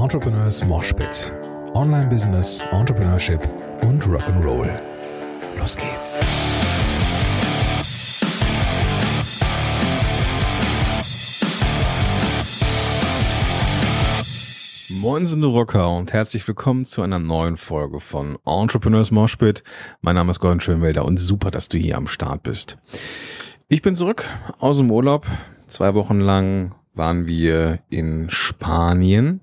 Entrepreneurs Moshpit. Online Business, Entrepreneurship und Rock'n'Roll. Los geht's. Moin sind Rocker und herzlich willkommen zu einer neuen Folge von Entrepreneurs Moshpit. Mein Name ist Gordon Schönwelder und super, dass du hier am Start bist. Ich bin zurück aus dem Urlaub. Zwei Wochen lang waren wir in Spanien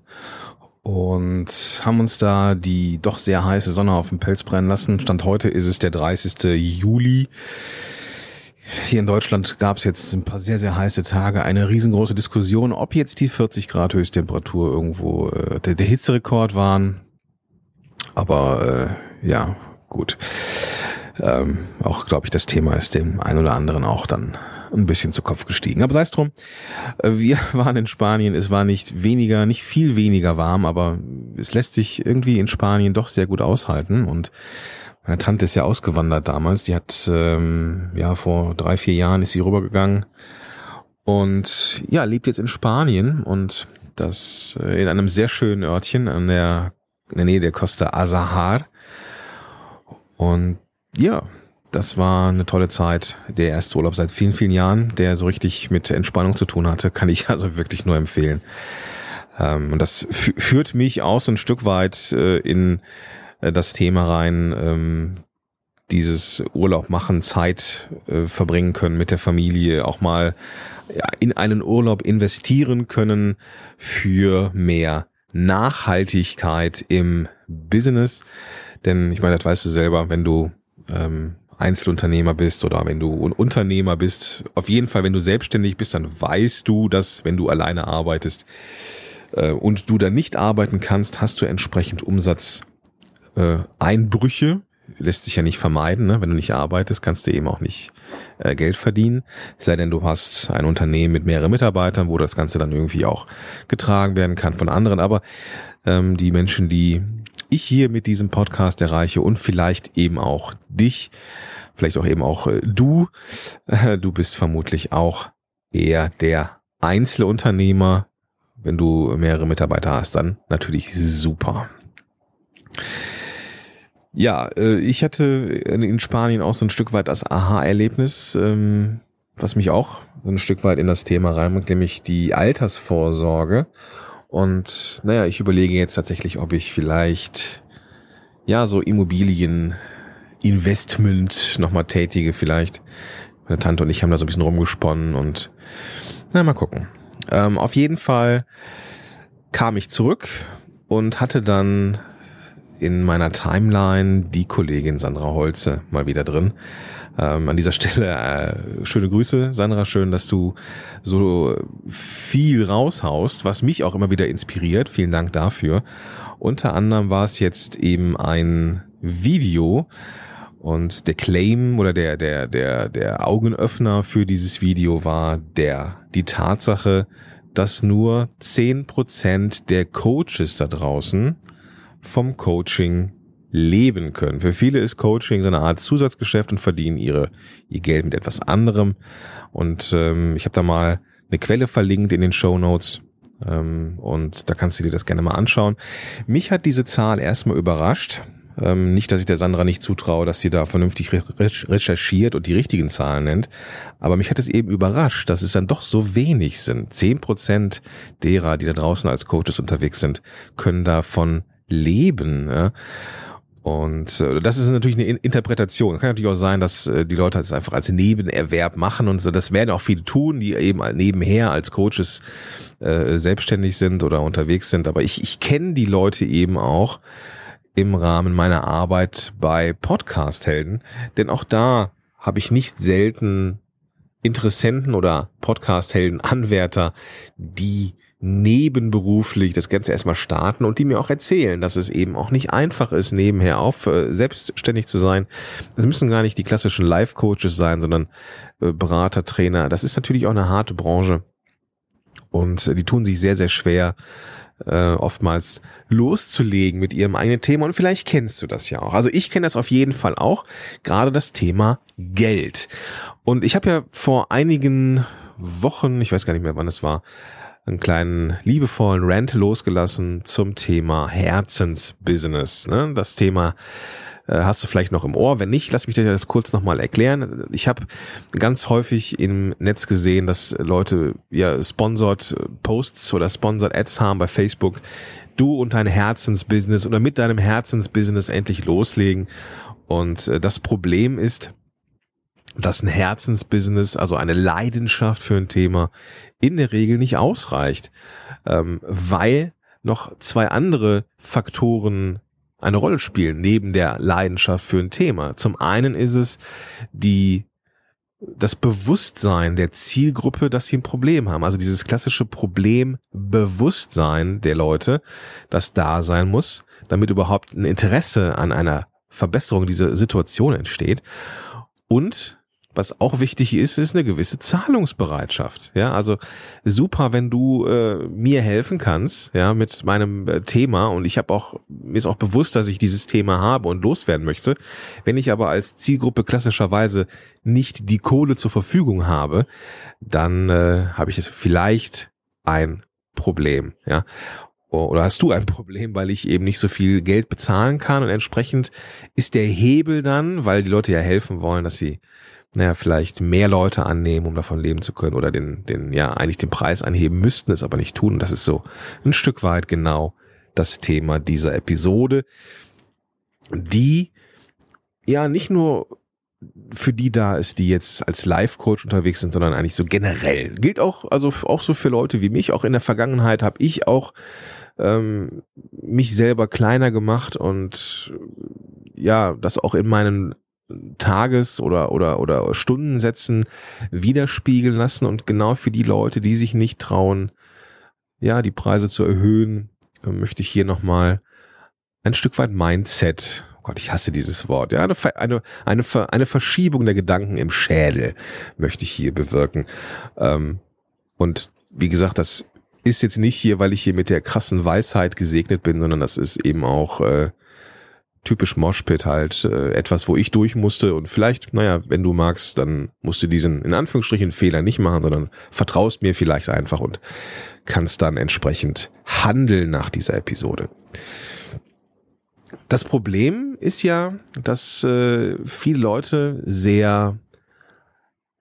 und haben uns da die doch sehr heiße Sonne auf dem Pelz brennen lassen. Stand heute ist es der 30. Juli. Hier in Deutschland gab es jetzt ein paar sehr, sehr heiße Tage, eine riesengroße Diskussion, ob jetzt die 40 Grad Höchsttemperatur irgendwo äh, der, der Hitzerekord waren. Aber äh, ja, gut. Ähm, auch, glaube ich, das Thema ist dem einen oder anderen auch dann ein bisschen zu Kopf gestiegen. Aber sei es drum, äh, wir waren in Spanien, es war nicht weniger, nicht viel weniger warm, aber es lässt sich irgendwie in Spanien doch sehr gut aushalten und meine Tante ist ja ausgewandert damals. Die hat ähm, ja vor drei, vier Jahren ist sie rübergegangen und ja, lebt jetzt in Spanien und das äh, in einem sehr schönen Örtchen an der, in der Nähe der Costa Azahar. Und ja, das war eine tolle Zeit. Der erste Urlaub seit vielen, vielen Jahren, der so richtig mit Entspannung zu tun hatte, kann ich also wirklich nur empfehlen. Ähm, und das führt mich auch so ein Stück weit äh, in äh, das Thema rein, ähm, dieses Urlaub machen, Zeit äh, verbringen können mit der Familie, auch mal in einen Urlaub investieren können für mehr Nachhaltigkeit im Business. Denn ich meine, das weißt du selber, wenn du ähm, Einzelunternehmer bist oder wenn du ein Unternehmer bist, auf jeden Fall, wenn du selbstständig bist, dann weißt du, dass wenn du alleine arbeitest äh, und du dann nicht arbeiten kannst, hast du entsprechend Umsatz äh, lässt sich ja nicht vermeiden. Ne? Wenn du nicht arbeitest, kannst du eben auch nicht äh, Geld verdienen. Sei denn, du hast ein Unternehmen mit mehreren Mitarbeitern, wo das Ganze dann irgendwie auch getragen werden kann von anderen. Aber ähm, die Menschen, die ich hier mit diesem Podcast erreiche und vielleicht eben auch dich, vielleicht auch eben auch äh, du, du bist vermutlich auch eher der Einzelunternehmer. Wenn du mehrere Mitarbeiter hast, dann natürlich super. Ja, äh, ich hatte in Spanien auch so ein Stück weit das Aha-Erlebnis, ähm, was mich auch so ein Stück weit in das Thema reinbringt, nämlich die Altersvorsorge. Und naja, ich überlege jetzt tatsächlich, ob ich vielleicht ja so Immobilien Investment nochmal tätige vielleicht. Meine Tante und ich haben da so ein bisschen rumgesponnen und na mal gucken. Ähm, auf jeden Fall kam ich zurück und hatte dann in meiner Timeline die Kollegin Sandra Holze mal wieder drin. Ähm, an dieser Stelle äh, schöne Grüße, Sandra. Schön, dass du so viel raushaust, was mich auch immer wieder inspiriert. Vielen Dank dafür. Unter anderem war es jetzt eben ein Video und der Claim oder der der der der Augenöffner für dieses Video war der die Tatsache, dass nur zehn Prozent der Coaches da draußen vom Coaching leben können. Für viele ist Coaching so eine Art Zusatzgeschäft und verdienen ihre, ihr Geld mit etwas anderem. Und ähm, ich habe da mal eine Quelle verlinkt in den Show Notes. Ähm, und da kannst du dir das gerne mal anschauen. Mich hat diese Zahl erstmal überrascht. Ähm, nicht, dass ich der Sandra nicht zutraue, dass sie da vernünftig recherchiert und die richtigen Zahlen nennt. Aber mich hat es eben überrascht, dass es dann doch so wenig sind. Zehn Prozent derer, die da draußen als Coaches unterwegs sind, können davon leben. Ja? Und äh, das ist natürlich eine Interpretation. Kann natürlich auch sein, dass äh, die Leute das einfach als Nebenerwerb machen und so. Das werden auch viele tun, die eben nebenher als Coaches äh, selbstständig sind oder unterwegs sind. Aber ich, ich kenne die Leute eben auch im Rahmen meiner Arbeit bei Podcast-Helden. Denn auch da habe ich nicht selten Interessenten oder Podcast-Helden, Anwärter, die nebenberuflich das Ganze erstmal starten und die mir auch erzählen, dass es eben auch nicht einfach ist, nebenher auf äh, selbstständig zu sein. Es müssen gar nicht die klassischen Life-Coaches sein, sondern äh, Berater, Trainer. Das ist natürlich auch eine harte Branche und äh, die tun sich sehr, sehr schwer, äh, oftmals loszulegen mit ihrem eigenen Thema und vielleicht kennst du das ja auch. Also ich kenne das auf jeden Fall auch, gerade das Thema Geld. Und ich habe ja vor einigen Wochen, ich weiß gar nicht mehr wann es war, einen kleinen liebevollen Rant losgelassen zum Thema Herzensbusiness. Ne? Das Thema hast du vielleicht noch im Ohr. Wenn nicht, lass mich dir das kurz nochmal erklären. Ich habe ganz häufig im Netz gesehen, dass Leute ja sponsored Posts oder sponsored Ads haben bei Facebook. Du und dein Herzensbusiness oder mit deinem Herzensbusiness endlich loslegen. Und äh, das Problem ist, dass ein Herzensbusiness, also eine Leidenschaft für ein Thema, in der Regel nicht ausreicht, ähm, weil noch zwei andere Faktoren eine Rolle spielen, neben der Leidenschaft für ein Thema. Zum einen ist es die das Bewusstsein der Zielgruppe, dass sie ein Problem haben. Also dieses klassische Problembewusstsein der Leute, das da sein muss, damit überhaupt ein Interesse an einer Verbesserung dieser Situation entsteht. Und was auch wichtig ist, ist eine gewisse Zahlungsbereitschaft. Ja, also super, wenn du äh, mir helfen kannst, ja, mit meinem äh, Thema und ich habe auch mir ist auch bewusst, dass ich dieses Thema habe und loswerden möchte. Wenn ich aber als Zielgruppe klassischerweise nicht die Kohle zur Verfügung habe, dann äh, habe ich vielleicht ein Problem, ja oder hast du ein Problem, weil ich eben nicht so viel Geld bezahlen kann und entsprechend ist der Hebel dann, weil die Leute ja helfen wollen, dass sie naja, vielleicht mehr Leute annehmen, um davon leben zu können oder den, den, ja, eigentlich den Preis anheben müssten, es aber nicht tun. Das ist so ein Stück weit genau das Thema dieser Episode, die ja nicht nur für die da ist, die jetzt als Life-Coach unterwegs sind, sondern eigentlich so generell. Gilt auch, also auch so für Leute wie mich. Auch in der Vergangenheit habe ich auch ähm, mich selber kleiner gemacht und ja, das auch in meinen Tages- oder, oder, oder Stundensätzen widerspiegeln lassen und genau für die Leute, die sich nicht trauen, ja, die Preise zu erhöhen, äh, möchte ich hier nochmal ein Stück weit Mindset, oh Gott, ich hasse dieses Wort, ja, eine, eine, eine, eine Verschiebung der Gedanken im Schädel möchte ich hier bewirken. Ähm, und wie gesagt, das ist jetzt nicht hier, weil ich hier mit der krassen Weisheit gesegnet bin, sondern das ist eben auch äh, typisch Moshpit halt äh, etwas, wo ich durch musste und vielleicht, naja, wenn du magst, dann musst du diesen in Anführungsstrichen Fehler nicht machen, sondern vertraust mir vielleicht einfach und kannst dann entsprechend handeln nach dieser Episode. Das Problem ist ja, dass äh, viele Leute sehr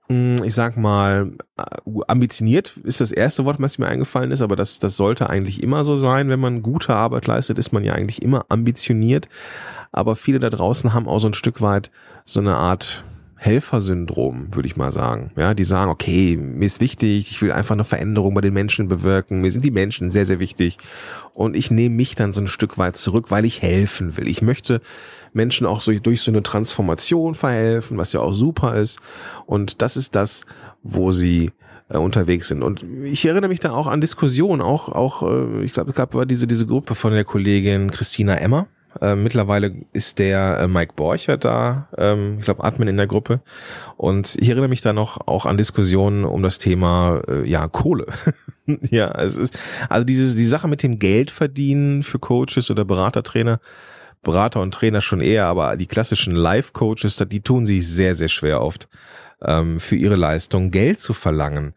hm, ich sag mal, äh, ambitioniert ist das erste Wort, was mir eingefallen ist, aber das, das sollte eigentlich immer so sein. Wenn man gute Arbeit leistet, ist man ja eigentlich immer ambitioniert. Aber viele da draußen haben auch so ein Stück weit so eine Art Helfersyndrom, würde ich mal sagen. Ja, die sagen, okay, mir ist wichtig, ich will einfach eine Veränderung bei den Menschen bewirken, mir sind die Menschen sehr, sehr wichtig. Und ich nehme mich dann so ein Stück weit zurück, weil ich helfen will. Ich möchte Menschen auch so durch so eine Transformation verhelfen, was ja auch super ist. Und das ist das, wo sie äh, unterwegs sind. Und ich erinnere mich da auch an Diskussionen, auch, auch, äh, ich glaube, es gab diese, diese Gruppe von der Kollegin Christina Emmer. Äh, mittlerweile ist der äh, Mike Borcher da, ähm, ich glaube Admin in der Gruppe. Und ich erinnere mich da noch auch an Diskussionen um das Thema äh, ja Kohle. ja, es ist also diese die Sache mit dem Geld verdienen für Coaches oder Beratertrainer Berater und Trainer schon eher, aber die klassischen Life-Coaches, die tun sich sehr, sehr schwer oft, ähm, für ihre Leistung Geld zu verlangen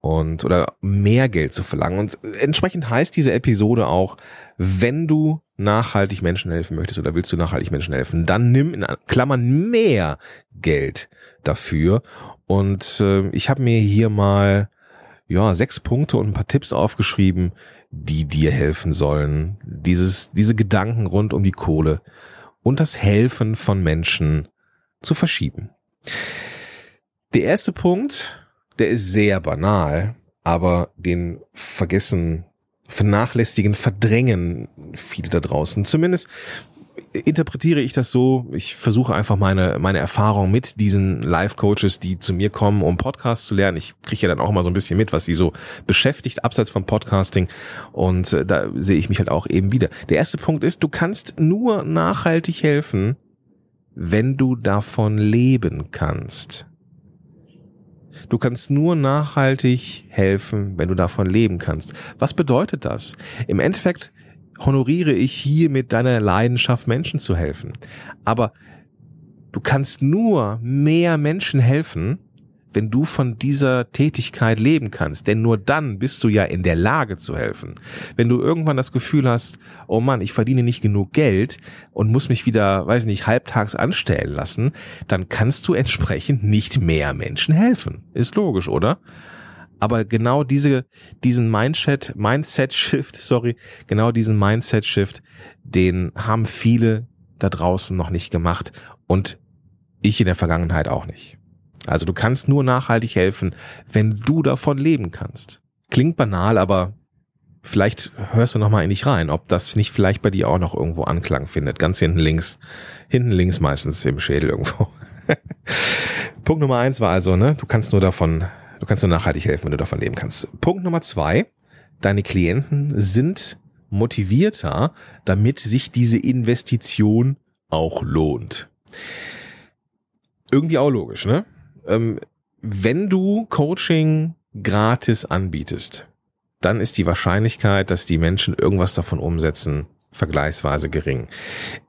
und oder mehr Geld zu verlangen. Und entsprechend heißt diese Episode auch, wenn du nachhaltig Menschen helfen möchtest oder willst du nachhaltig Menschen helfen, dann nimm in Klammern mehr Geld dafür. Und äh, ich habe mir hier mal ja sechs Punkte und ein paar Tipps aufgeschrieben, die dir helfen sollen. Dieses, diese Gedanken rund um die Kohle und das Helfen von Menschen zu verschieben. Der erste Punkt, der ist sehr banal, aber den vergessen, vernachlässigen, verdrängen viele da draußen. Zumindest interpretiere ich das so, ich versuche einfach meine, meine Erfahrung mit diesen Live-Coaches, die zu mir kommen, um Podcasts zu lernen. Ich kriege ja dann auch mal so ein bisschen mit, was sie so beschäftigt, abseits vom Podcasting. Und äh, da sehe ich mich halt auch eben wieder. Der erste Punkt ist, du kannst nur nachhaltig helfen, wenn du davon leben kannst. Du kannst nur nachhaltig helfen, wenn du davon leben kannst. Was bedeutet das? Im Endeffekt honoriere ich hier mit deiner Leidenschaft, Menschen zu helfen. Aber du kannst nur mehr Menschen helfen, wenn du von dieser Tätigkeit leben kannst. Denn nur dann bist du ja in der Lage zu helfen. Wenn du irgendwann das Gefühl hast, oh Mann, ich verdiene nicht genug Geld und muss mich wieder, weiß nicht, halbtags anstellen lassen, dann kannst du entsprechend nicht mehr Menschen helfen. Ist logisch, oder? Aber genau diese, diesen Mindset, Mindset-Shift, sorry, genau diesen Mindset-Shift, den haben viele da draußen noch nicht gemacht und ich in der Vergangenheit auch nicht. Also du kannst nur nachhaltig helfen, wenn du davon leben kannst. Klingt banal, aber vielleicht hörst du noch mal in dich rein, ob das nicht vielleicht bei dir auch noch irgendwo Anklang findet. Ganz hinten links. Hinten links meistens im Schädel irgendwo. Punkt Nummer eins war also, ne, du kannst nur davon, du kannst nur nachhaltig helfen, wenn du davon leben kannst. Punkt Nummer zwei, deine Klienten sind motivierter, damit sich diese Investition auch lohnt. Irgendwie auch logisch, ne? Ähm, wenn du Coaching gratis anbietest, dann ist die Wahrscheinlichkeit, dass die Menschen irgendwas davon umsetzen, vergleichsweise gering.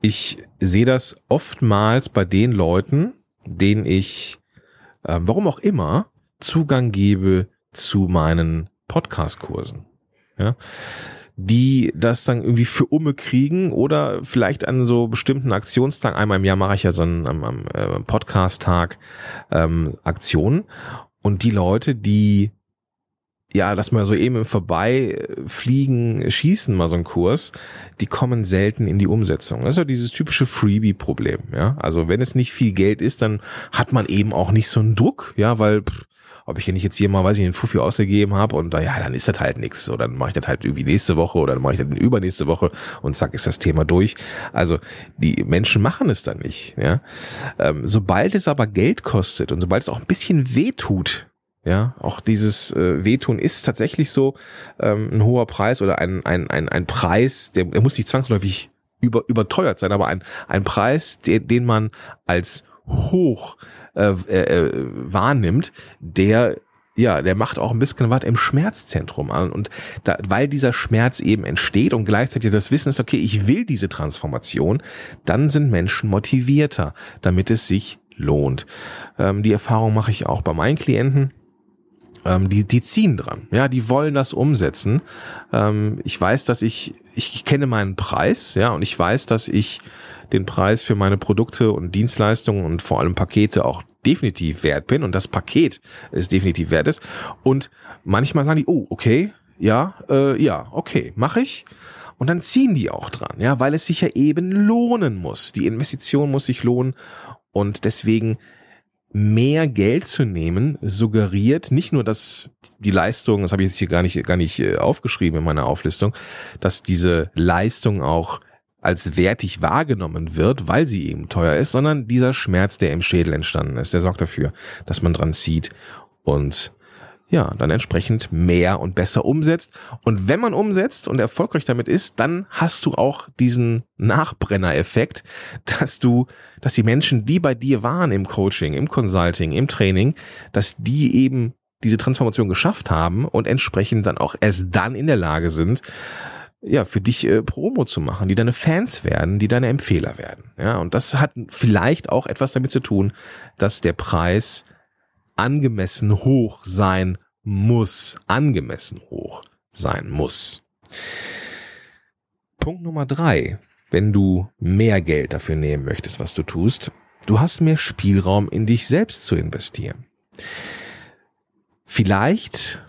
Ich sehe das oftmals bei den Leuten, denen ich, äh, warum auch immer, Zugang gebe zu meinen Podcast-Kursen. Ja? Die das dann irgendwie für Umme kriegen oder vielleicht an so bestimmten Aktionstagen, einmal im Jahr mache ich ja so einen am, am, äh, Podcast-Tag ähm, Aktionen und die Leute, die ja, lass mal so eben im Vorbeifliegen, schießen mal so ein Kurs, die kommen selten in die Umsetzung. Das ist ja dieses typische Freebie-Problem, ja. Also wenn es nicht viel Geld ist, dann hat man eben auch nicht so einen Druck, ja, weil pff, ob ich nicht jetzt hier mal, weiß ich, einen Fuffi ausgegeben habe und ja, dann ist das halt nichts. So, dann mache ich das halt irgendwie nächste Woche oder dann mache ich das übernächste Woche und zack, ist das Thema durch. Also die Menschen machen es dann nicht. Ja? Ähm, sobald es aber Geld kostet und sobald es auch ein bisschen weh tut, ja, auch dieses äh, Wehtun ist tatsächlich so ähm, ein hoher Preis oder ein, ein, ein, ein Preis, der, der muss nicht zwangsläufig über, überteuert sein, aber ein, ein Preis, den, den man als hoch äh, äh, wahrnimmt, der ja, der macht auch ein bisschen was im Schmerzzentrum an. Und da, weil dieser Schmerz eben entsteht und gleichzeitig das Wissen ist, okay, ich will diese Transformation, dann sind Menschen motivierter, damit es sich lohnt. Ähm, die Erfahrung mache ich auch bei meinen Klienten. Ähm, die, die ziehen dran, ja, die wollen das umsetzen. Ähm, ich weiß, dass ich, ich, kenne meinen Preis, ja, und ich weiß, dass ich den Preis für meine Produkte und Dienstleistungen und vor allem Pakete auch definitiv wert bin und das Paket ist definitiv wert ist. Und manchmal sagen die, oh, okay, ja, äh, ja, okay, mache ich. Und dann ziehen die auch dran, ja, weil es sich ja eben lohnen muss. Die Investition muss sich lohnen und deswegen mehr Geld zu nehmen suggeriert nicht nur, dass die Leistung, das habe ich jetzt hier gar nicht gar nicht äh, aufgeschrieben in meiner Auflistung, dass diese Leistung auch als wertig wahrgenommen wird, weil sie eben teuer ist, sondern dieser Schmerz, der im Schädel entstanden ist, der sorgt dafür, dass man dran zieht und ja, dann entsprechend mehr und besser umsetzt. Und wenn man umsetzt und erfolgreich damit ist, dann hast du auch diesen Nachbrenner-Effekt, dass du, dass die Menschen, die bei dir waren im Coaching, im Consulting, im Training, dass die eben diese Transformation geschafft haben und entsprechend dann auch erst dann in der Lage sind, ja, für dich äh, Promo zu machen, die deine Fans werden, die deine Empfehler werden. Ja, und das hat vielleicht auch etwas damit zu tun, dass der Preis angemessen hoch sein muss, angemessen hoch sein muss. Punkt Nummer drei. Wenn du mehr Geld dafür nehmen möchtest, was du tust, du hast mehr Spielraum in dich selbst zu investieren. Vielleicht,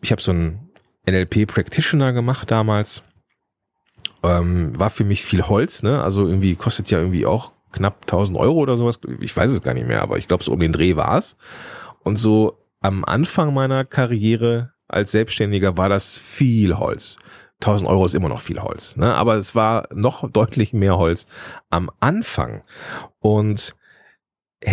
ich habe so ein NLP Practitioner gemacht damals. Ähm, war für mich viel Holz, ne? Also irgendwie kostet ja irgendwie auch knapp 1000 Euro oder sowas. Ich weiß es gar nicht mehr, aber ich glaube, so um den Dreh war es. Und so am Anfang meiner Karriere als Selbstständiger war das viel Holz. 1000 Euro ist immer noch viel Holz, ne? aber es war noch deutlich mehr Holz am Anfang. Und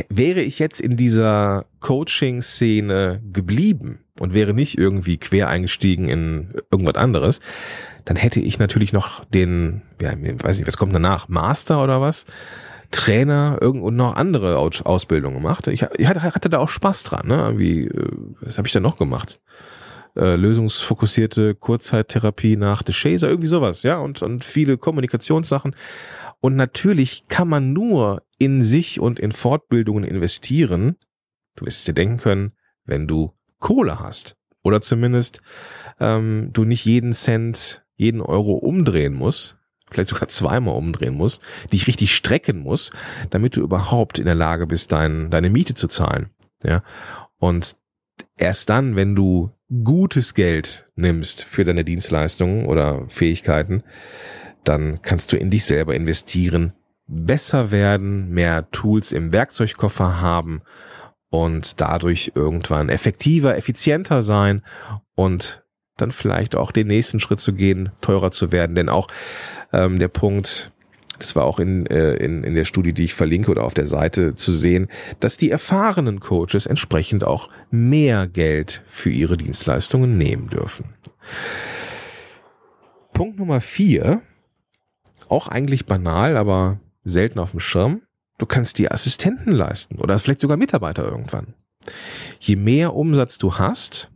wäre ich jetzt in dieser Coaching-Szene geblieben, und wäre nicht irgendwie quer eingestiegen in irgendwas anderes, dann hätte ich natürlich noch den, ja, weiß nicht, was kommt danach, Master oder was? Trainer irgend und noch andere Ausbildungen gemacht. Ich, ich hatte, da auch Spaß dran, ne? Wie, äh, was habe ich da noch gemacht? Äh, lösungsfokussierte Kurzzeittherapie nach The Chaser, irgendwie sowas, ja, und, und viele Kommunikationssachen. Und natürlich kann man nur in sich und in Fortbildungen investieren, Du wirst dir denken können, wenn du Kohle hast. Oder zumindest ähm, du nicht jeden Cent, jeden Euro umdrehen musst, vielleicht sogar zweimal umdrehen musst, dich richtig strecken musst, damit du überhaupt in der Lage bist, dein, deine Miete zu zahlen. Ja. Und erst dann, wenn du gutes Geld nimmst für deine Dienstleistungen oder Fähigkeiten, dann kannst du in dich selber investieren, besser werden, mehr Tools im Werkzeugkoffer haben und dadurch irgendwann effektiver, effizienter sein und dann vielleicht auch den nächsten Schritt zu gehen, teurer zu werden. Denn auch ähm, der Punkt, das war auch in, äh, in, in der Studie, die ich verlinke oder auf der Seite zu sehen, dass die erfahrenen Coaches entsprechend auch mehr Geld für ihre Dienstleistungen nehmen dürfen. Punkt Nummer vier, auch eigentlich banal, aber selten auf dem Schirm. Du kannst dir Assistenten leisten oder vielleicht sogar Mitarbeiter irgendwann. Je mehr Umsatz du hast,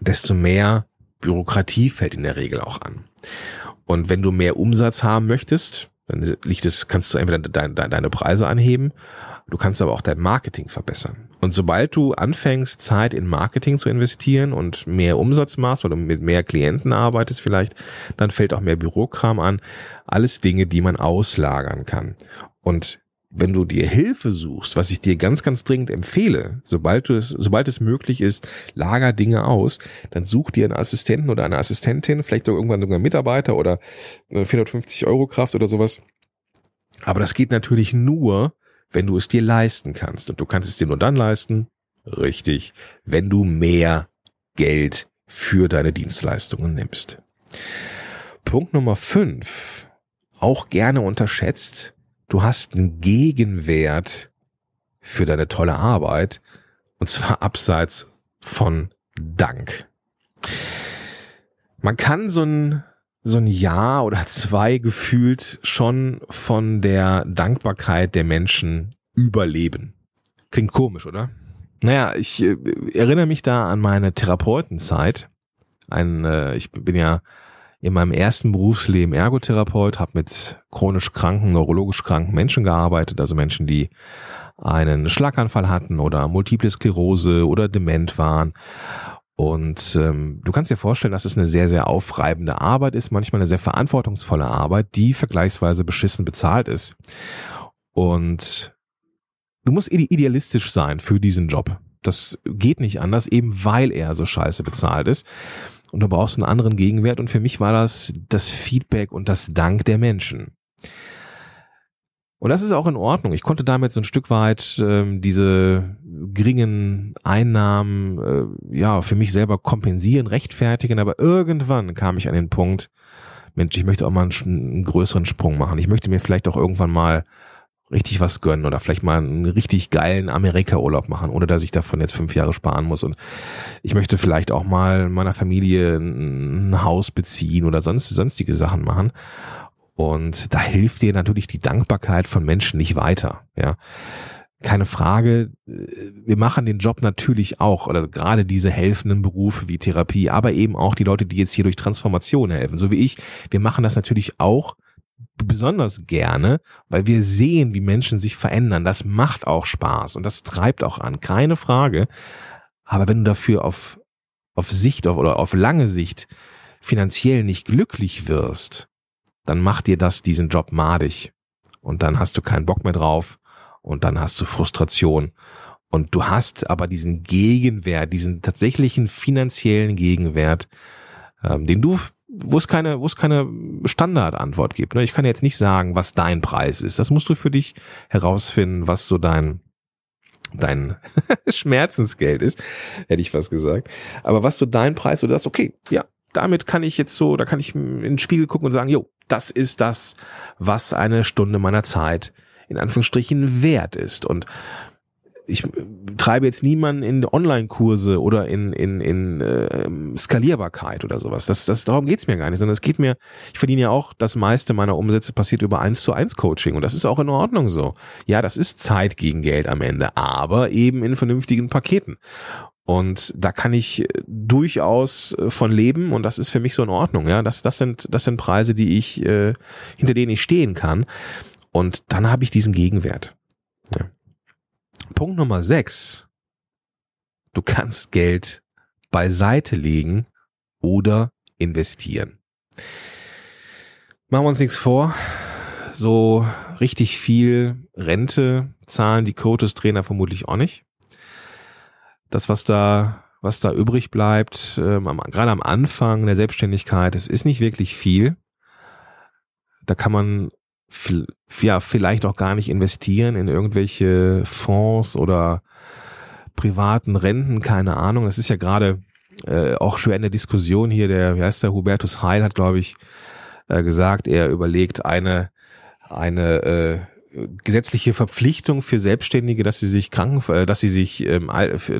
desto mehr Bürokratie fällt in der Regel auch an. Und wenn du mehr Umsatz haben möchtest, dann liegt es, kannst du entweder deine, deine Preise anheben, du kannst aber auch dein Marketing verbessern. Und sobald du anfängst, Zeit in Marketing zu investieren und mehr Umsatz machst oder mit mehr Klienten arbeitest vielleicht, dann fällt auch mehr Bürokram an. Alles Dinge, die man auslagern kann. Und wenn du dir Hilfe suchst, was ich dir ganz, ganz dringend empfehle, sobald du es, sobald es möglich ist, lager Dinge aus, dann such dir einen Assistenten oder eine Assistentin, vielleicht auch irgendwann sogar einen Mitarbeiter oder 450 Euro Kraft oder sowas. Aber das geht natürlich nur, wenn du es dir leisten kannst. Und du kannst es dir nur dann leisten, richtig, wenn du mehr Geld für deine Dienstleistungen nimmst. Punkt Nummer fünf, auch gerne unterschätzt, du hast einen Gegenwert für deine tolle Arbeit und zwar abseits von Dank. Man kann so ein, so ein Jahr oder zwei gefühlt schon von der Dankbarkeit der Menschen überleben. Klingt komisch, oder? Naja, ich äh, erinnere mich da an meine Therapeutenzeit. Ein, äh, ich bin ja in meinem ersten Berufsleben Ergotherapeut, habe mit chronisch kranken, neurologisch kranken Menschen gearbeitet, also Menschen, die einen Schlaganfall hatten oder Multiple Sklerose oder dement waren. Und ähm, du kannst dir vorstellen, dass es eine sehr, sehr aufreibende Arbeit ist, manchmal eine sehr verantwortungsvolle Arbeit, die vergleichsweise beschissen bezahlt ist. Und du musst idealistisch sein für diesen Job. Das geht nicht anders, eben weil er so scheiße bezahlt ist und du brauchst einen anderen Gegenwert. Und für mich war das das Feedback und das Dank der Menschen. Und das ist auch in Ordnung. Ich konnte damit so ein Stück weit ähm, diese geringen Einnahmen äh, ja für mich selber kompensieren, rechtfertigen. Aber irgendwann kam ich an den Punkt, Mensch, ich möchte auch mal einen, einen größeren Sprung machen. Ich möchte mir vielleicht auch irgendwann mal richtig was gönnen oder vielleicht mal einen richtig geilen Amerika-Urlaub machen, ohne dass ich davon jetzt fünf Jahre sparen muss. Und ich möchte vielleicht auch mal meiner Familie ein Haus beziehen oder sonst sonstige Sachen machen. Und da hilft dir natürlich die Dankbarkeit von Menschen nicht weiter. Ja, keine Frage. Wir machen den Job natürlich auch oder gerade diese helfenden Berufe wie Therapie, aber eben auch die Leute, die jetzt hier durch Transformation helfen, so wie ich. Wir machen das natürlich auch besonders gerne, weil wir sehen, wie Menschen sich verändern. Das macht auch Spaß und das treibt auch an, keine Frage. Aber wenn du dafür auf, auf Sicht auf, oder auf lange Sicht finanziell nicht glücklich wirst, dann macht dir das diesen Job madig. Und dann hast du keinen Bock mehr drauf und dann hast du Frustration. Und du hast aber diesen Gegenwert, diesen tatsächlichen finanziellen Gegenwert, ähm, den du wo es keine, wo es keine Standardantwort gibt. Ne? Ich kann jetzt nicht sagen, was dein Preis ist. Das musst du für dich herausfinden, was so dein dein Schmerzensgeld ist, hätte ich fast gesagt. Aber was so dein Preis, wo du sagst, okay, ja, damit kann ich jetzt so, da kann ich in den Spiegel gucken und sagen, jo, das ist das, was eine Stunde meiner Zeit in Anführungsstrichen wert ist. Und ich treibe jetzt niemanden in Online-Kurse oder in, in, in äh, Skalierbarkeit oder sowas. Das, das, darum geht's mir gar nicht, sondern es geht mir, ich verdiene ja auch, das meiste meiner Umsätze passiert über eins zu eins Coaching und das ist auch in Ordnung so. Ja, das ist Zeit gegen Geld am Ende, aber eben in vernünftigen Paketen. Und da kann ich äh, durchaus äh, von leben und das ist für mich so in Ordnung. Ja, das, das sind, das sind Preise, die ich, äh, hinter denen ich stehen kann. Und dann habe ich diesen Gegenwert. Ja. Punkt Nummer sechs, du kannst Geld beiseite legen oder investieren. Machen wir uns nichts vor. So richtig viel Rente zahlen die Coaches Trainer vermutlich auch nicht. Das, was da, was da übrig bleibt, ähm, am, gerade am Anfang der Selbstständigkeit, es ist nicht wirklich viel. Da kann man ja, vielleicht auch gar nicht investieren in irgendwelche Fonds oder privaten Renten, keine Ahnung. Das ist ja gerade äh, auch schwer in der Diskussion hier. Der, wie heißt der, Hubertus Heil hat, glaube ich, äh, gesagt, er überlegt eine, eine äh, gesetzliche Verpflichtung für Selbstständige, dass sie sich kranken, äh, dass sie sich, ähm,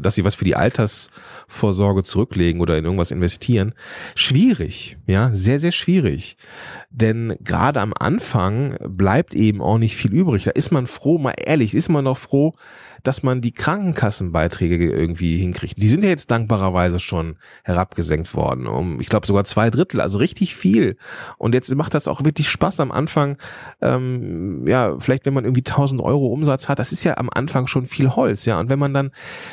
dass sie was für die Altersvorsorge zurücklegen oder in irgendwas investieren. Schwierig, ja, sehr, sehr schwierig. Denn gerade am Anfang bleibt eben auch nicht viel übrig. Da ist man froh, mal ehrlich, ist man noch froh, dass man die Krankenkassenbeiträge irgendwie hinkriegt. Die sind ja jetzt dankbarerweise schon herabgesenkt worden, um, ich glaube, sogar zwei Drittel, also richtig viel. Und jetzt macht das auch wirklich Spaß am Anfang. Ähm, ja, vielleicht wenn man irgendwie 1000 Euro Umsatz hat, das ist ja am Anfang schon viel Holz, ja. Und wenn man dann,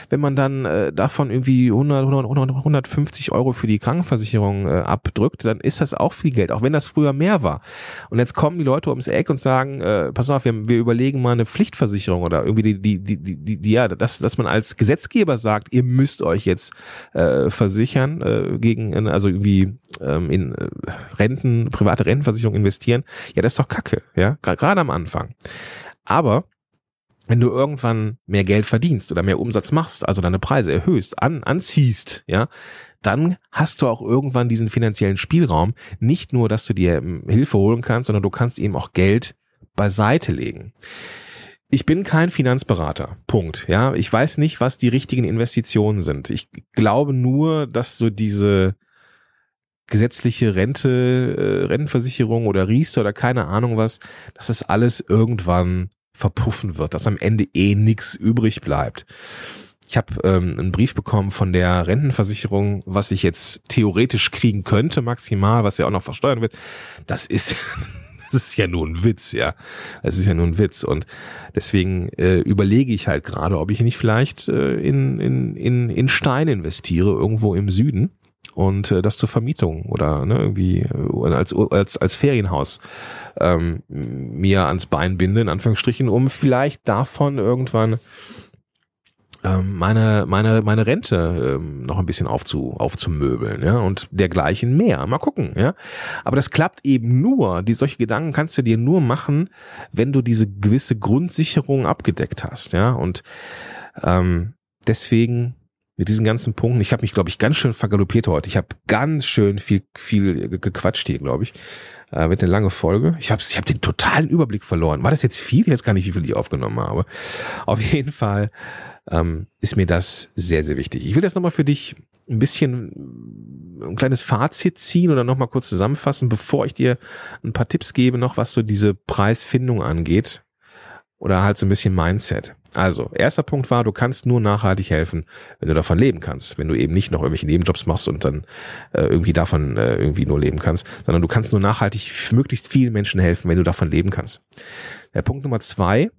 wenn man dann äh, davon irgendwie 100, 100, 150 Euro für die Krankenversicherung äh, abdrückt, dann ist das auch viel Geld, auch wenn das früher mehr war. Und jetzt kommen die Leute ums Eck und sagen, äh, pass auf, wir, wir überlegen mal eine Pflichtversicherung oder irgendwie die, die, die, die, die ja, dass, dass man als Gesetzgeber sagt, ihr müsst euch jetzt äh, versichern äh, gegen, also irgendwie ähm, in äh, Renten, private Rentenversicherung investieren, ja, das ist doch Kacke, ja, gerade am Anfang. Aber wenn du irgendwann mehr Geld verdienst oder mehr Umsatz machst, also deine Preise erhöhst, an, anziehst, ja, dann hast du auch irgendwann diesen finanziellen Spielraum. Nicht nur, dass du dir ähm, Hilfe holen kannst, sondern du kannst eben auch Geld beiseite legen ich bin kein Finanzberater. Punkt. Ja, ich weiß nicht, was die richtigen Investitionen sind. Ich glaube nur, dass so diese gesetzliche Rente, äh, Rentenversicherung oder Riester oder keine Ahnung was, dass das alles irgendwann verpuffen wird, dass am Ende eh nix übrig bleibt. Ich habe ähm, einen Brief bekommen von der Rentenversicherung, was ich jetzt theoretisch kriegen könnte, maximal, was ja auch noch versteuern wird. Das ist das ist ja nur ein Witz, ja. Das ist ja nur ein Witz. Und deswegen äh, überlege ich halt gerade, ob ich nicht vielleicht äh, in, in, in, in Stein investiere, irgendwo im Süden und äh, das zur Vermietung oder ne, irgendwie äh, als, als, als Ferienhaus ähm, mir ans Bein binde, in Anführungsstrichen, um vielleicht davon irgendwann meine, meine, meine Rente ähm, noch ein bisschen aufzu, aufzumöbeln, ja, und dergleichen mehr. Mal gucken, ja. Aber das klappt eben nur, die solche Gedanken kannst du dir nur machen, wenn du diese gewisse Grundsicherung abgedeckt hast, ja. Und ähm, deswegen mit diesen ganzen Punkten, ich habe mich, glaube ich, ganz schön vergaloppiert heute. Ich habe ganz schön viel, viel gequatscht hier, glaube ich. Äh, wird eine lange Folge. Ich habe ich hab den totalen Überblick verloren. War das jetzt viel? Ich weiß gar nicht, wie viel ich aufgenommen habe. Auf jeden Fall ähm, ist mir das sehr, sehr wichtig. Ich will das nochmal für dich ein bisschen ein kleines Fazit ziehen oder nochmal kurz zusammenfassen, bevor ich dir ein paar Tipps gebe, noch was so diese Preisfindung angeht oder halt so ein bisschen Mindset. Also, erster Punkt war, du kannst nur nachhaltig helfen, wenn du davon leben kannst. Wenn du eben nicht noch irgendwelche Nebenjobs machst und dann äh, irgendwie davon äh, irgendwie nur leben kannst, sondern du kannst nur nachhaltig möglichst vielen Menschen helfen, wenn du davon leben kannst. Der Punkt Nummer zwei,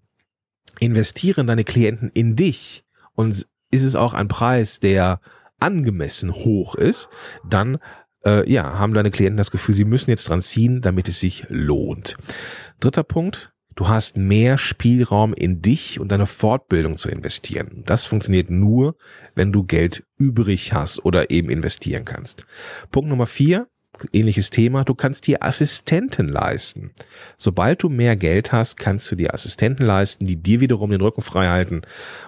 investieren deine Klienten in dich und ist es auch ein Preis, der angemessen hoch ist, dann äh, ja, haben deine Klienten das Gefühl, sie müssen jetzt dran ziehen, damit es sich lohnt. Dritter Punkt, du hast mehr Spielraum in dich und deine Fortbildung zu investieren. Das funktioniert nur, wenn du Geld übrig hast oder eben investieren kannst. Punkt Nummer vier, ähnliches Thema, du kannst dir Assistenten leisten. Sobald du mehr Geld hast, kannst du dir Assistenten leisten, die dir wiederum den Rücken frei halten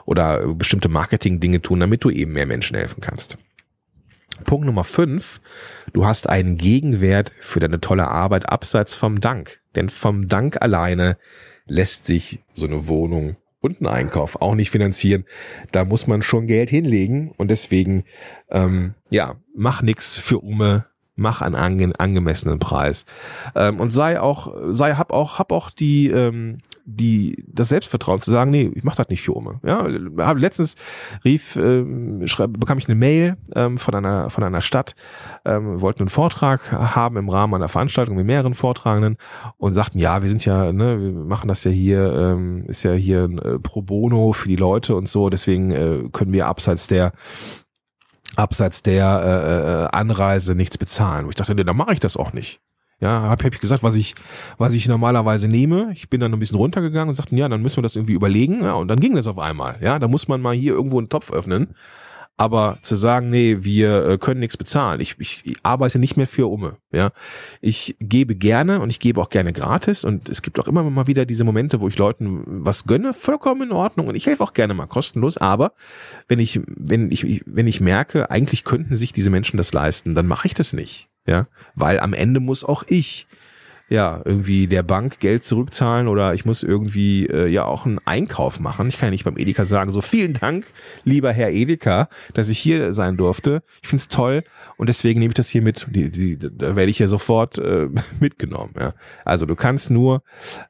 oder bestimmte Marketing-Dinge tun, damit du eben mehr Menschen helfen kannst. Punkt Nummer fünf: Du hast einen Gegenwert für deine tolle Arbeit abseits vom Dank. Denn vom Dank alleine lässt sich so eine Wohnung und ein Einkauf auch nicht finanzieren. Da muss man schon Geld hinlegen und deswegen, ähm, ja, mach nix für Ume, mach einen ange angemessenen Preis ähm, und sei auch sei hab auch hab auch die ähm, die das Selbstvertrauen zu sagen, nee, ich mache das nicht für Umme. Ja, habe letztens rief, ähm, schreib, bekam ich eine Mail ähm, von einer von einer Stadt, ähm, wollten einen Vortrag haben im Rahmen einer Veranstaltung mit mehreren Vortragenden und sagten, ja, wir sind ja, ne, wir machen das ja hier, ähm, ist ja hier ein äh, Pro Bono für die Leute und so, deswegen äh, können wir abseits der abseits der äh, äh, Anreise nichts bezahlen. Und ich dachte, nee, dann mache ich das auch nicht. Ja, habe hab ich gesagt, was ich, was ich normalerweise nehme. Ich bin dann ein bisschen runtergegangen und sagten, ja, dann müssen wir das irgendwie überlegen. Ja, und dann ging das auf einmal. Ja, da muss man mal hier irgendwo einen Topf öffnen. Aber zu sagen, nee, wir äh, können nichts bezahlen. Ich, ich, arbeite nicht mehr für Umme. Ja, ich gebe gerne und ich gebe auch gerne gratis. Und es gibt auch immer mal wieder diese Momente, wo ich Leuten was gönne, vollkommen in Ordnung. Und ich helfe auch gerne mal kostenlos. Aber wenn ich, wenn ich, wenn ich merke, eigentlich könnten sich diese Menschen das leisten, dann mache ich das nicht. Ja, weil am Ende muss auch ich ja, irgendwie der Bank Geld zurückzahlen oder ich muss irgendwie äh, ja auch einen Einkauf machen. Ich kann ja nicht beim Edeka sagen, so vielen Dank, lieber Herr Edeka, dass ich hier sein durfte. Ich find's toll und deswegen nehme ich das hier mit. Die, die, da werde ich ja sofort äh, mitgenommen. Ja. Also du kannst nur,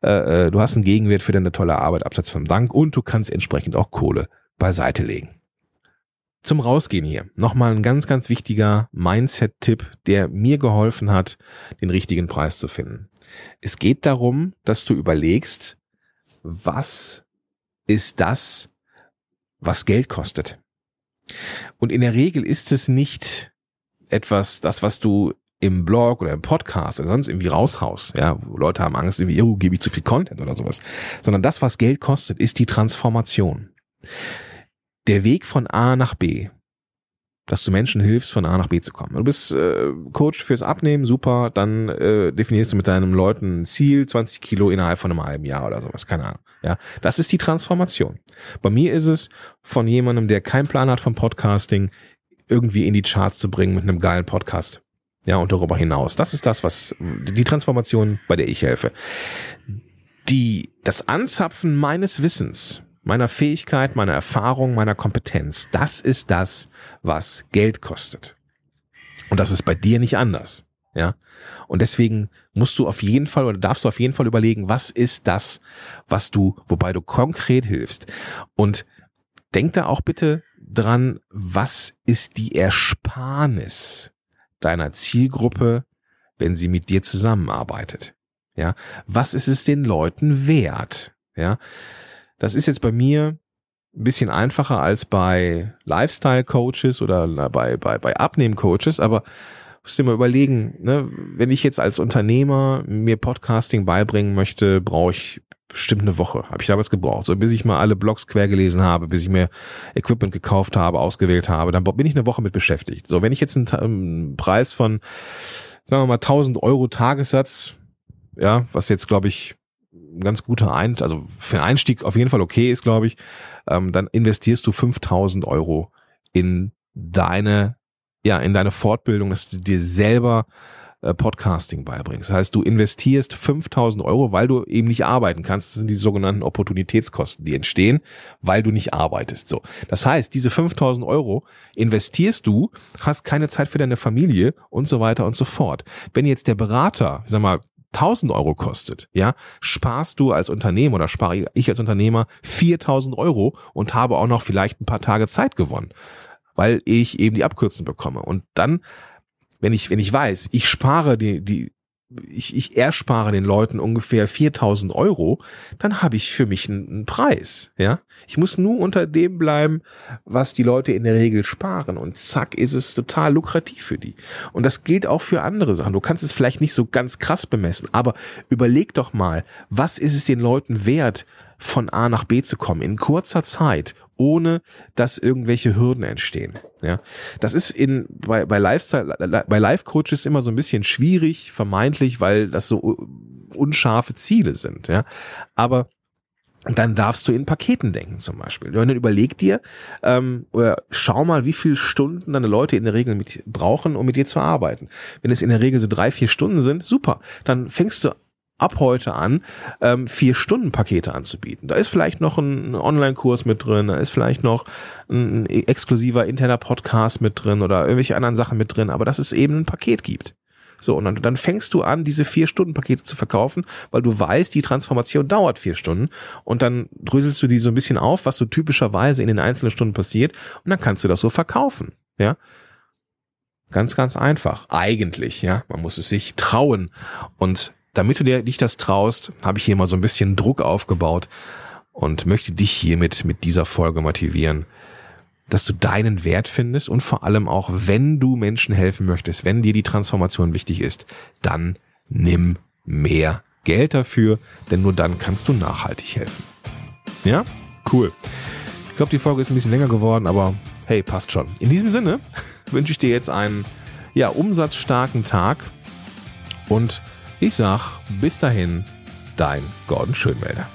äh, äh, du hast einen Gegenwert für deine tolle Arbeit abseits vom Dank und du kannst entsprechend auch Kohle beiseite legen. Zum Rausgehen hier. Nochmal ein ganz, ganz wichtiger Mindset-Tipp, der mir geholfen hat, den richtigen Preis zu finden. Es geht darum, dass du überlegst, was ist das, was Geld kostet. Und in der Regel ist es nicht etwas, das, was du im Blog oder im Podcast oder sonst irgendwie raushaust, ja, Leute haben Angst, irgendwie, oh, gebe ich zu viel Content oder sowas, sondern das, was Geld kostet, ist die Transformation der Weg von A nach B, dass du Menschen hilfst, von A nach B zu kommen. Du bist äh, Coach fürs Abnehmen, super, dann äh, definierst du mit deinem Leuten ein Ziel, 20 Kilo innerhalb von einem halben Jahr oder sowas, keine Ahnung. Ja, das ist die Transformation. Bei mir ist es von jemandem, der keinen Plan hat vom Podcasting, irgendwie in die Charts zu bringen mit einem geilen Podcast. Ja, und darüber hinaus. Das ist das, was die Transformation, bei der ich helfe. Die, das Anzapfen meines Wissens meiner Fähigkeit, meiner Erfahrung, meiner Kompetenz. Das ist das, was Geld kostet. Und das ist bei dir nicht anders. Ja. Und deswegen musst du auf jeden Fall oder darfst du auf jeden Fall überlegen, was ist das, was du, wobei du konkret hilfst. Und denk da auch bitte dran, was ist die Ersparnis deiner Zielgruppe, wenn sie mit dir zusammenarbeitet? Ja. Was ist es den Leuten wert? Ja. Das ist jetzt bei mir ein bisschen einfacher als bei Lifestyle-Coaches oder bei, bei, bei Abnehmen-Coaches, aber musst dir mal überlegen, ne, wenn ich jetzt als Unternehmer mir Podcasting beibringen möchte, brauche ich bestimmt eine Woche. Habe ich damals gebraucht. So bis ich mal alle Blogs quer gelesen habe, bis ich mir Equipment gekauft habe, ausgewählt habe, dann bin ich eine Woche mit beschäftigt. So, wenn ich jetzt einen, einen Preis von, sagen wir mal, 1000 Euro Tagessatz, ja, was jetzt glaube ich ganz guter Ein, also für einen Einstieg auf jeden Fall okay ist, glaube ich, ähm, dann investierst du 5000 Euro in deine, ja, in deine Fortbildung, dass du dir selber äh, Podcasting beibringst. Das heißt, du investierst 5000 Euro, weil du eben nicht arbeiten kannst. Das sind die sogenannten Opportunitätskosten, die entstehen, weil du nicht arbeitest. So. Das heißt, diese 5000 Euro investierst du, hast keine Zeit für deine Familie und so weiter und so fort. Wenn jetzt der Berater, sag mal, 1000 Euro kostet, ja, sparst du als Unternehmer oder spare ich als Unternehmer 4000 Euro und habe auch noch vielleicht ein paar Tage Zeit gewonnen, weil ich eben die Abkürzung bekomme. Und dann, wenn ich, wenn ich weiß, ich spare die, die, ich, ich erspare den Leuten ungefähr 4000 Euro, dann habe ich für mich einen, einen, Preis, ja. Ich muss nur unter dem bleiben, was die Leute in der Regel sparen und zack ist es total lukrativ für die. Und das gilt auch für andere Sachen. Du kannst es vielleicht nicht so ganz krass bemessen, aber überleg doch mal, was ist es den Leuten wert, von A nach B zu kommen in kurzer Zeit ohne dass irgendwelche Hürden entstehen. Ja, das ist in bei bei Lifestyle bei Life Coaches immer so ein bisschen schwierig, vermeintlich, weil das so unscharfe Ziele sind. Ja, aber dann darfst du in Paketen denken zum Beispiel. Und dann überleg dir, ähm, oder schau mal, wie viele Stunden deine Leute in der Regel mit brauchen, um mit dir zu arbeiten. Wenn es in der Regel so drei, vier Stunden sind, super. Dann fängst du ab heute an, ähm, vier Stunden Pakete anzubieten. Da ist vielleicht noch ein Online-Kurs mit drin, da ist vielleicht noch ein exklusiver interner Podcast mit drin oder irgendwelche anderen Sachen mit drin, aber dass es eben ein Paket gibt. So, und dann, dann fängst du an, diese vier Stunden Pakete zu verkaufen, weil du weißt, die Transformation dauert vier Stunden und dann dröselst du die so ein bisschen auf, was so typischerweise in den einzelnen Stunden passiert und dann kannst du das so verkaufen, ja. Ganz, ganz einfach. Eigentlich, ja. Man muss es sich trauen. Und damit du dir dich das traust, habe ich hier mal so ein bisschen Druck aufgebaut und möchte dich hiermit mit dieser Folge motivieren, dass du deinen Wert findest und vor allem auch, wenn du Menschen helfen möchtest, wenn dir die Transformation wichtig ist, dann nimm mehr Geld dafür, denn nur dann kannst du nachhaltig helfen. Ja? Cool. Ich glaube, die Folge ist ein bisschen länger geworden, aber hey, passt schon. In diesem Sinne wünsche ich dir jetzt einen ja, umsatzstarken Tag und ich sag bis dahin, dein Gordon Schönwälder.